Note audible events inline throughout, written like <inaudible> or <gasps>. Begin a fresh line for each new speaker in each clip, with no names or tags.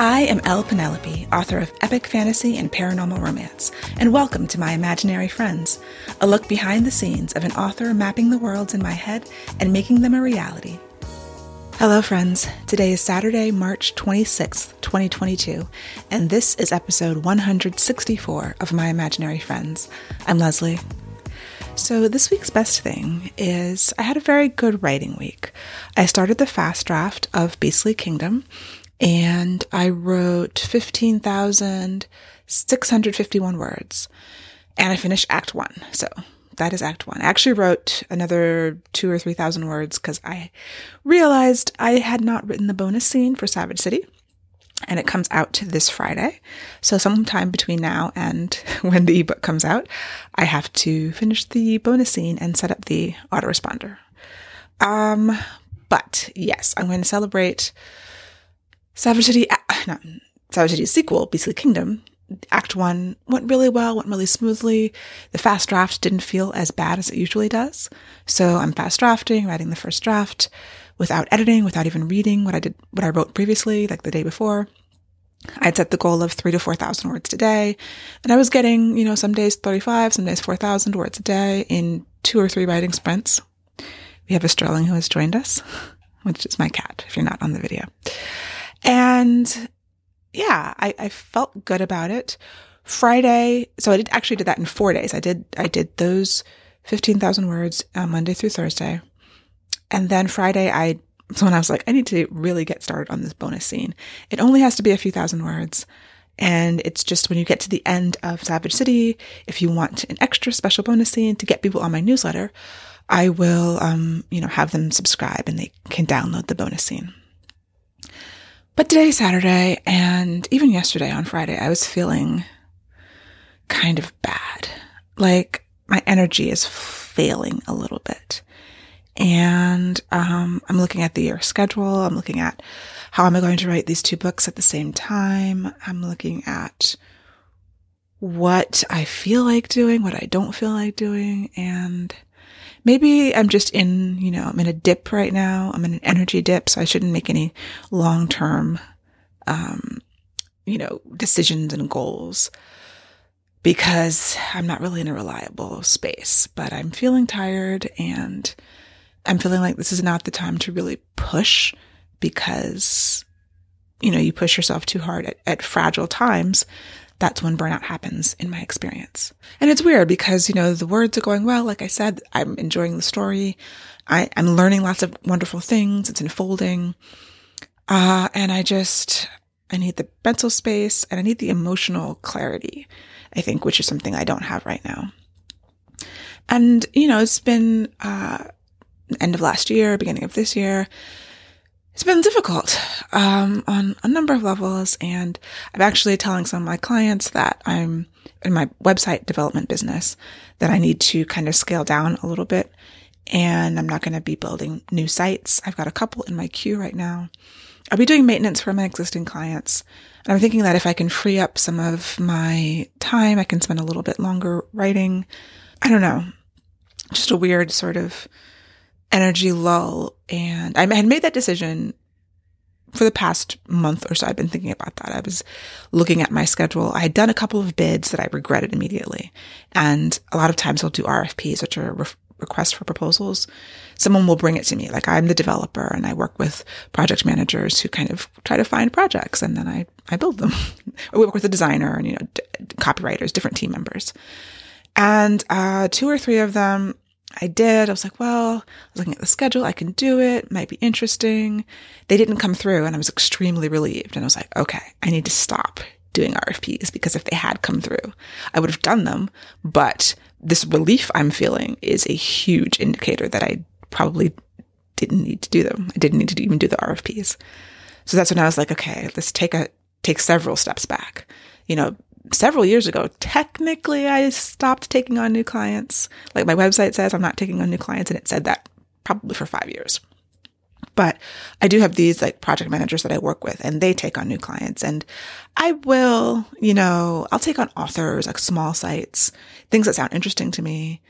I am L. Penelope, author of epic fantasy and paranormal romance, and welcome to my imaginary friends, a look behind the scenes of an author mapping the worlds in my head and making them a reality. Hello, friends. Today is Saturday, March 26th, 2022, and this is episode 164 of My Imaginary Friends. I'm Leslye. So, this week's best thing is I had a very good writing week. I started the fast draft of Beastly Kingdom, and I wrote 15,651 words and I finished Act One. So that is Act One. I actually wrote another two or 3,000 words because I realized I had not written the bonus scene for Savage City and it comes out this Friday. So sometime between now and <laughs> when the ebook comes out, I have to finish the bonus scene and set up the autoresponder. Um, but yes, I'm going to celebrate Savage City, uh, not Savage City's sequel, Beastly Kingdom, Act One went really well, went really smoothly. The fast draft didn't feel as bad as it usually does. So I'm fast drafting, writing the first draft without editing, without even reading what I did, what I wrote previously, like the day before. I'd set the goal of three to 4,000 words a day. And I was getting, you know, some days 35, some days 4,000 words a day in two or three writing sprints. We have a Sterling who has joined us, <laughs> which is my cat, if you're not on the video. And yeah, I, I felt good about it. Friday, so I did actually did that in four days. I did I did those fifteen thousand words uh, Monday through Thursday, and then Friday I so when I was like I need to really get started on this bonus scene. It only has to be a few thousand words, and it's just when you get to the end of Savage City, if you want an extra special bonus scene to get people on my newsletter, I will um you know have them subscribe and they can download the bonus scene. But today's Saturday, and even yesterday on Friday, I was feeling kind of bad. Like my energy is failing a little bit. And um, I'm looking at the year schedule. I'm looking at how am I going to write these two books at the same time. I'm looking at what I feel like doing, what I don't feel like doing. And maybe I'm just in, you know, I'm in a dip right now. I'm in an energy dip, so I shouldn't make any long term, um, you know, decisions and goals because I'm not really in a reliable space. But I'm feeling tired and I'm feeling like this is not the time to really push because, you know, you push yourself too hard at, at fragile times that's when burnout happens in my experience. And it's weird because, you know, the words are going well. Like I said, I'm enjoying the story. I, am learning lots of wonderful things. It's unfolding. Uh, and I just, I need the mental space and I need the emotional clarity, I think, which is something I don't have right now. And, you know, it's been, uh, end of last year, beginning of this year it's been difficult um, on a number of levels. And I'm actually telling some of my clients that I'm in my website development business that I need to kind of scale down a little bit. And I'm not going to be building new sites. I've got a couple in my queue right now. I'll be doing maintenance for my existing clients. And I'm thinking that if I can free up some of my time, I can spend a little bit longer writing. I don't know. Just a weird sort of energy lull. And I had made that decision for the past month or so. I've been thinking about that. I was looking at my schedule. I had done a couple of bids that I regretted immediately. And a lot of times I'll do RFPs, which are re- requests for proposals. Someone will bring it to me. Like I'm the developer and I work with project managers who kind of try to find projects and then I, I build them. <laughs> we work with a designer and, you know, d- copywriters, different team members. And, uh, two or three of them I did. I was like, well, I was looking at the schedule. I can do it. Might be interesting. They didn't come through and I was extremely relieved. And I was like, okay, I need to stop doing RFPs because if they had come through, I would have done them. But this relief I'm feeling is a huge indicator that I probably didn't need to do them. I didn't need to even do the RFPs. So that's when I was like, okay, let's take a, take several steps back. You know, several years ago, technically I stopped taking on new clients. Like my website says, I'm not taking on new clients, and it said that probably for five years. But I do have these like project managers that I work with and they take on new clients and I will, you know, I'll take on authors, like small sites, things that sound interesting to me.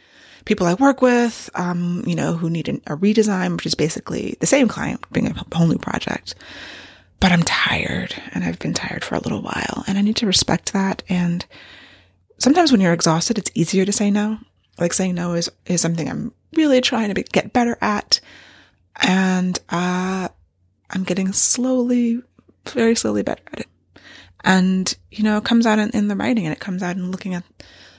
People I work with, um, you know, who need an, a redesign, which is basically the same client being a whole new project. But I'm tired and I've been tired for a little while and I need to respect that. And sometimes when you're exhausted, it's easier to say no. Like saying no is, is something I'm really trying to be, get better at. And, uh, I'm getting slowly, very slowly better at it. And, you know, it comes out in, in the writing and it comes out in looking at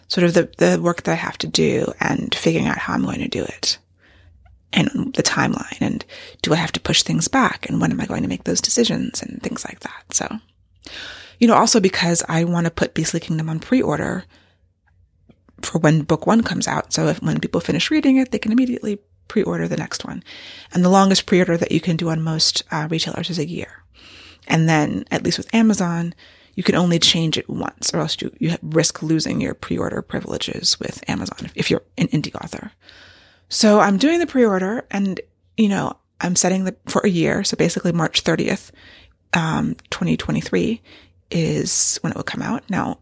sort of the, the work that I have to do and figuring out how I'm going to do it and the timeline and do I have to push things back and when am I going to make those decisions and things like that. So, you know, also because I want to put Beastly Kingdom on pre-order for when book one comes out. So if when people finish reading it, they can immediately pre-order the next one. And the longest pre-order that you can do on most uh, retailers is a year. And then at least with Amazon, you can only change it once or else you, you risk losing your pre-order privileges with Amazon if you're an indie author. So I'm doing the pre-order and, you know, I'm setting the for a year. So basically March 30th, um, 2023 is when it will come out. Now,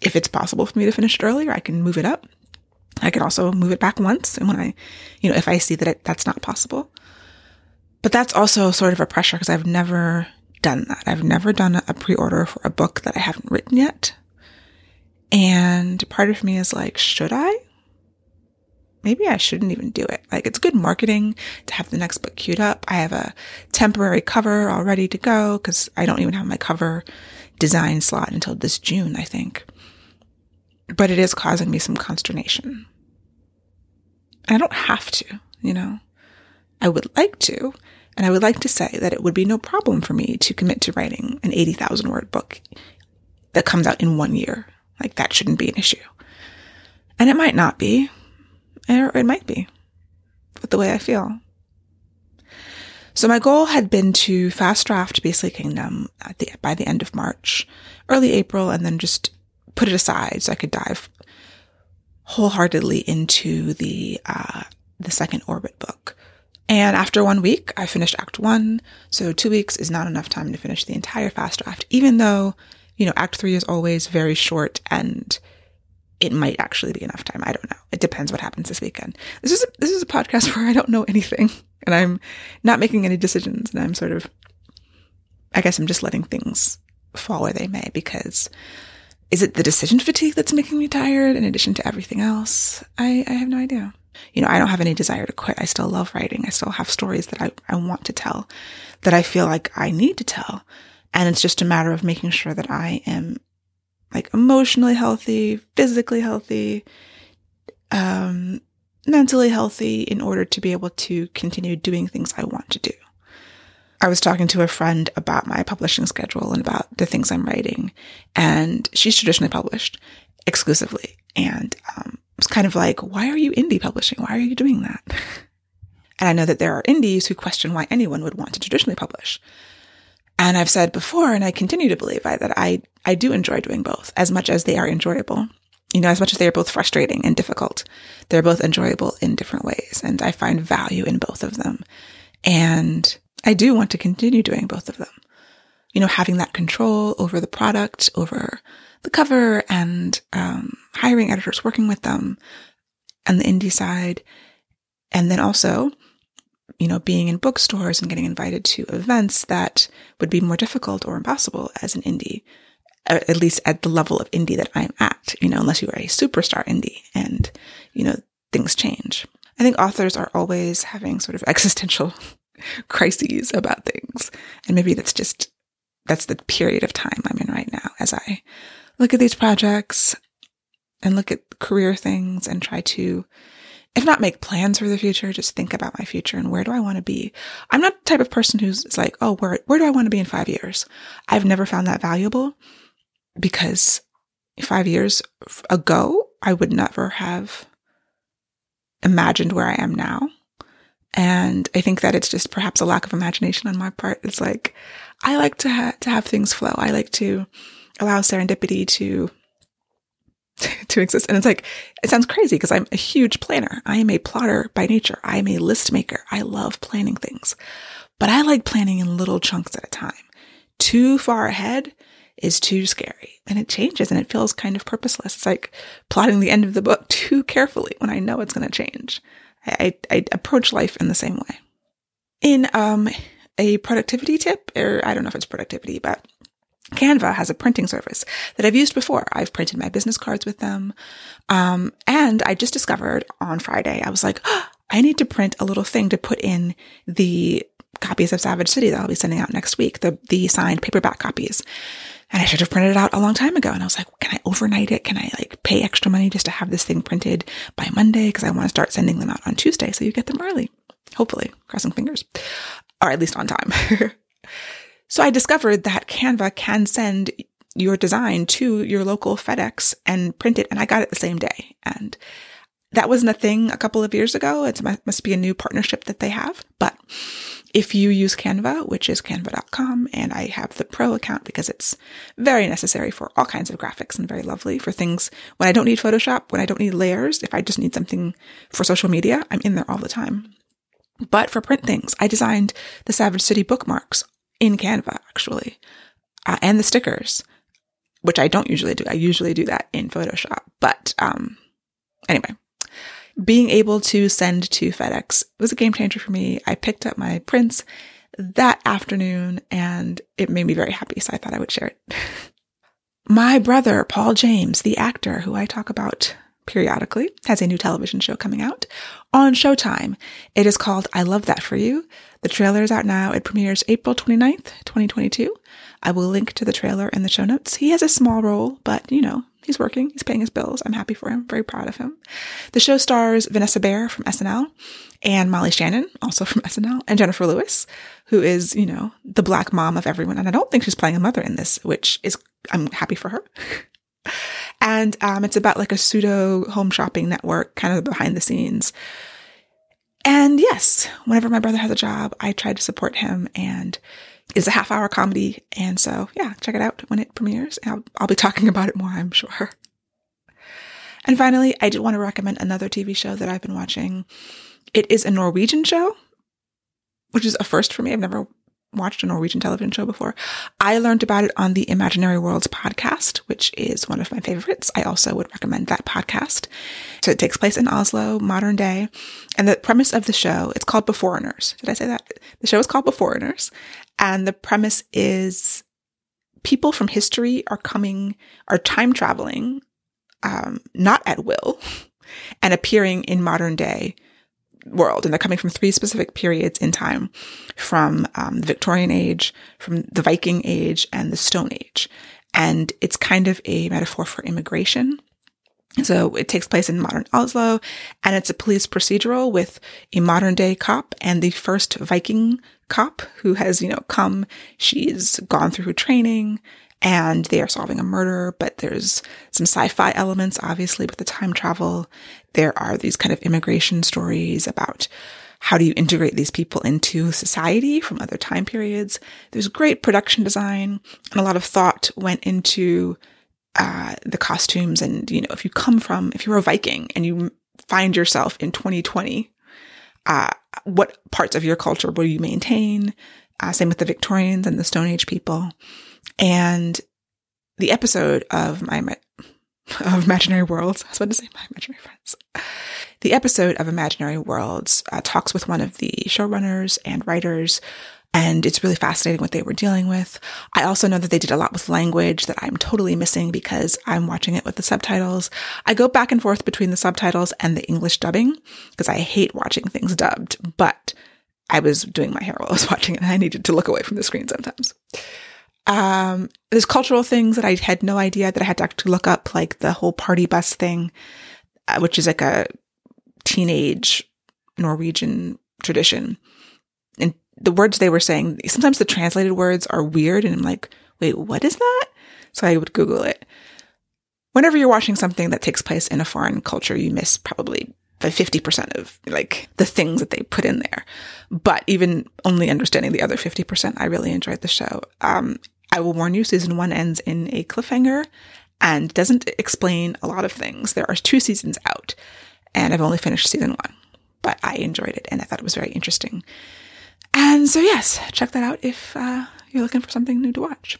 if it's possible for me to finish it earlier, I can move it up. I can also move it back once. And when I, you know, if I see that it, that's not possible, but that's also sort of a pressure because I've never done that. I've never done a pre-order for a book that I haven't written yet. And part of me is like, should I? Maybe I shouldn't even do it. Like it's good marketing to have the next book queued up. I have a temporary cover all ready to go because I don't even have my cover design slot until this June, I think. But it is causing me some consternation. I don't have to, you know. I would like to, and I would like to say that it would be no problem for me to commit to writing an 80,000 word book that comes out in one year. Like that shouldn't be an issue. And it might not be, it might be with the way I feel. So my goal had been to fast draft Beastly Kingdom at the, by the end of March, early April, and then just put it aside so I could dive wholeheartedly into the, uh, the second orbit book. And after one week, I finished act one. So two weeks is not enough time to finish the entire fast draft, even though, you know, act three is always very short and it might actually be enough time. I don't know. It depends what happens this weekend. This is a, this is a podcast <laughs> where I don't know anything and I'm not making any decisions and I'm sort of I guess I'm just letting things fall where they may because is it the decision fatigue that's making me tired in addition to everything else? I, I have no idea. You know, I don't have any desire to quit. I still love writing. I still have stories that I, I want to tell, that I feel like I need to tell. And it's just a matter of making sure that I am like emotionally healthy, physically healthy, um, mentally healthy in order to be able to continue doing things I want to do. I was talking to a friend about my publishing schedule and about the things I'm writing, and she's traditionally published exclusively. And um, it's kind of like, why are you indie publishing? Why are you doing that? <laughs> and I know that there are indies who question why anyone would want to traditionally publish. And I've said before, and I continue to believe I, that I, I do enjoy doing both as much as they are enjoyable. You know, as much as they are both frustrating and difficult, they're both enjoyable in different ways. And I find value in both of them. And I do want to continue doing both of them. You know, having that control over the product, over the cover and, um, hiring editors, working with them and the indie side. And then also you know, being in bookstores and getting invited to events that would be more difficult or impossible as an indie, uh, at least at the level of indie that I'm at, you know, unless you are a superstar indie and, you know, things change. I think authors are always having sort of <laughs> existential <laughs> crises about things. And maybe that's just, that's the period of time I'm in right now as I look at these projects and look at career things and try to if not make plans for the future, just think about my future and where do I want to be? I'm not the type of person who's like, oh, where, where do I want to be in five years? I've never found that valuable because five years ago, I would never have imagined where I am now. And I think that it's just perhaps a lack of imagination on my part. It's like, I like to, ha- to have things flow. I like to allow serendipity to <laughs> to exist. And it's like, it sounds crazy because I'm a huge planner. I am a plotter by nature. I am a list maker. I love planning things, but I like planning in little chunks at a time. Too far ahead is too scary and it changes and it feels kind of purposeless. It's like plotting the end of the book <laughs> too carefully when I know it's going to change. I, I, I approach life in the same way. In, um, a productivity tip, or I don't know if it's productivity, but Canva has a printing service that I've used before. I've printed my business cards with them. Um, and I just discovered on Friday, I was like, oh, <gasps> I need to print a little thing to put in the copies of Savage City that I'll be sending out next week, the, the signed paperback copies. And I should have printed it out a long time ago. And I was like, can I overnight it? Can I like pay extra money just to have this thing printed by Monday? Cause I want to start sending them out on Tuesday. So you get them early. Hopefully, crossing fingers, or at least on time. <laughs> so I discovered that Canva can send your design to your local FedEx and print it. And I got it the same day. And that wasn't a thing a couple of years ago. It must be a new partnership that they have. But if you use Canva, which is canva.com, and I have the pro account because it's very necessary for all kinds of graphics and very lovely for things when I don't need Photoshop, when I don't need layers, if I just need something for social media, I'm in there all the time. But for print things, I designed the Savage City bookmarks in Canva, actually, uh, and the stickers, which I don't usually do. I usually do that in Photoshop. But um, anyway, being able to send to FedEx was a game changer for me. I picked up my prints that afternoon and it made me very happy. So I thought I would share it. <laughs> my brother, Paul James, the actor who I talk about periodically, has a new television show coming out on Showtime. It is called I Love That For You. The trailer is out now. It premieres April 29th, 2022. I will link to the trailer in the show notes. He has a small role, but you know, He's working. He's paying his bills. I'm happy for him. Very proud of him. The show stars Vanessa Bayer from SNL and Molly Shannon, also from SNL, and Jennifer Lewis, who is, you know, the black mom of everyone. And I don't think she's playing a mother in this, which is, I'm happy for her. <laughs> and um, it's about like a pseudo home shopping network, kind of behind the scenes. And yes, whenever my brother has a job, I try to support him and it's a half hour comedy. And so, yeah, check it out when it premieres. I'll, I'll be talking <laughs> about it more, I'm sure. And finally, I did want to recommend another TV show that I've been watching. It is a Norwegian show, which is a first for me. I've never watched a Norwegian television show before. I learned about it on the Imaginary Worlds podcast, which is one of my favorites. I also would recommend that podcast. So it takes place in Oslo, modern day. And the premise of the show, it's called Beforeigners. Did I say that? The show is called Beforeigners. And the premise is people from history are coming, are time traveling, um, not at will, <laughs> and appearing in modern day world. And they're coming from three specific periods in time from um, the Victorian age, from the Viking age, and the Stone Age. And it's kind of a metaphor for immigration. So it takes place in modern Oslo and it's a police procedural with a modern day cop and the first Viking cop who has, you know, come. She's gone through training and they are solving a murder, but there's some sci-fi elements, obviously, with the time travel. There are these kind of immigration stories about how do you integrate these people into society from other time periods. There's great production design and a lot of thought went into uh, the costumes. And, you know, if you come from, if you're a Viking and you find yourself in 2020, uh, what parts of your culture will you maintain? Uh, same with the Victorians and the Stone Age people. And the episode of my, of Imaginary Worlds, I was about to say my imaginary friends. The episode of Imaginary Worlds uh, talks with one of the showrunners and writers and it's really fascinating what they were dealing with. I also know that they did a lot with language that I'm totally missing because I'm watching it with the subtitles. I go back and forth between the subtitles and the English dubbing because I hate watching things dubbed, but I was doing my hair while I was <laughs> watching it and I needed to look away from the screen sometimes. Um, there's cultural things that I had no idea that I had to actually look up, like the whole party bus thing, uh, which is like a teenage Norwegian tradition. And the words they were saying, sometimes the translated words are weird. And I'm like, wait, what is that? So I would Google it. Whenever you're watching something that takes place in a foreign culture, you miss probably 50% of like the things that they put in there. But even only understanding the other 50%, I really enjoyed the show. Um, I will warn you, season one ends in a cliffhanger and doesn't explain a lot of things. There are two seasons out and I've only finished season one, but I enjoyed it and I thought it was very interesting. And so, yes, check that out if uh, you're looking for something new to watch.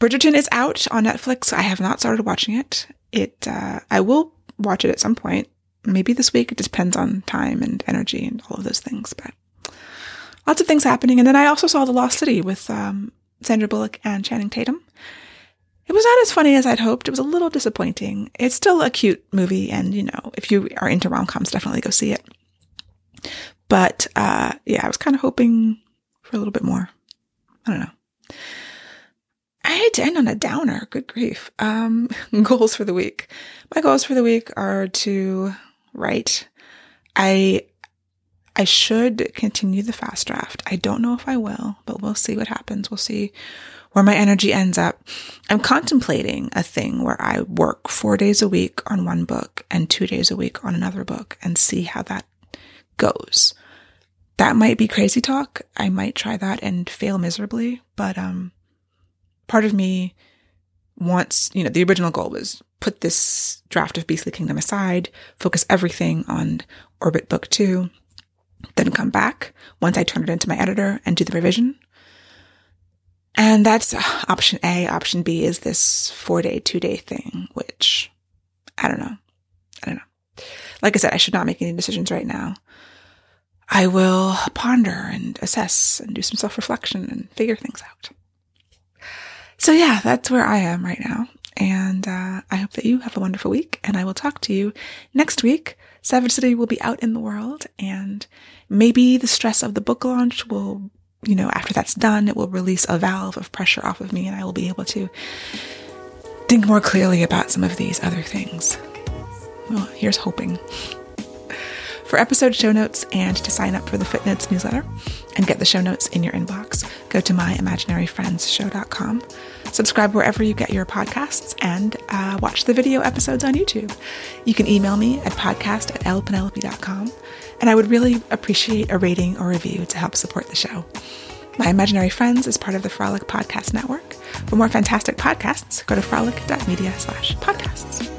Bridgerton is out on Netflix. I have not started watching it. It uh, I will watch it at some point, maybe this week. It depends on time and energy and all of those things. But lots of things happening. And then I also saw The Lost City with um, Sandra Bullock and Channing Tatum. It was not as funny as I'd hoped. It was a little disappointing. It's still a cute movie, and you know, if you are into rom coms, definitely go see it. But uh, yeah, I was kind of hoping for a little bit more. I don't know. I hate to end on a downer. Good grief. Um, <laughs> goals for the week. My goals for the week are to write. I I should continue the fast draft. I don't know if I will, but we'll see what happens. We'll see where my energy ends up. I'm contemplating a thing where I work four days a week on one book and two days a week on another book and see how that goes. That might be crazy talk. I might try that and fail miserably, but um part of me wants, you know, the original goal was put this draft of Beastly Kingdom aside, focus everything on Orbit Book 2, then come back once I turn it into my editor and do the revision. And that's uh, option A. Option B is this four day, two day thing, which I don't know. I don't know. Like I said, I should not make any decisions right now. I will ponder and assess and do some self reflection and figure things out. So yeah, that's where I am right now. And uh, I hope that you have a wonderful week. And I will talk to you next week. Savage City will be out in the world, and maybe the stress of the book launch will you know, after that's done, it will release a valve of pressure off of me and I will be able to think more clearly about some of these other things. Well, here's hoping. For episode show notes and to sign up for the Footnotes newsletter and get the show notes in your inbox, go to myimaginaryfriendsshow.com. Subscribe wherever you get your podcasts and uh, watch the video episodes on YouTube. You can email me at podcast at lpenelope.com and I would really appreciate a rating or review to help support the show. My Imaginary Friends is part of the Frolic Podcast Network. For more fantastic podcasts, go to frolic.media slash podcasts.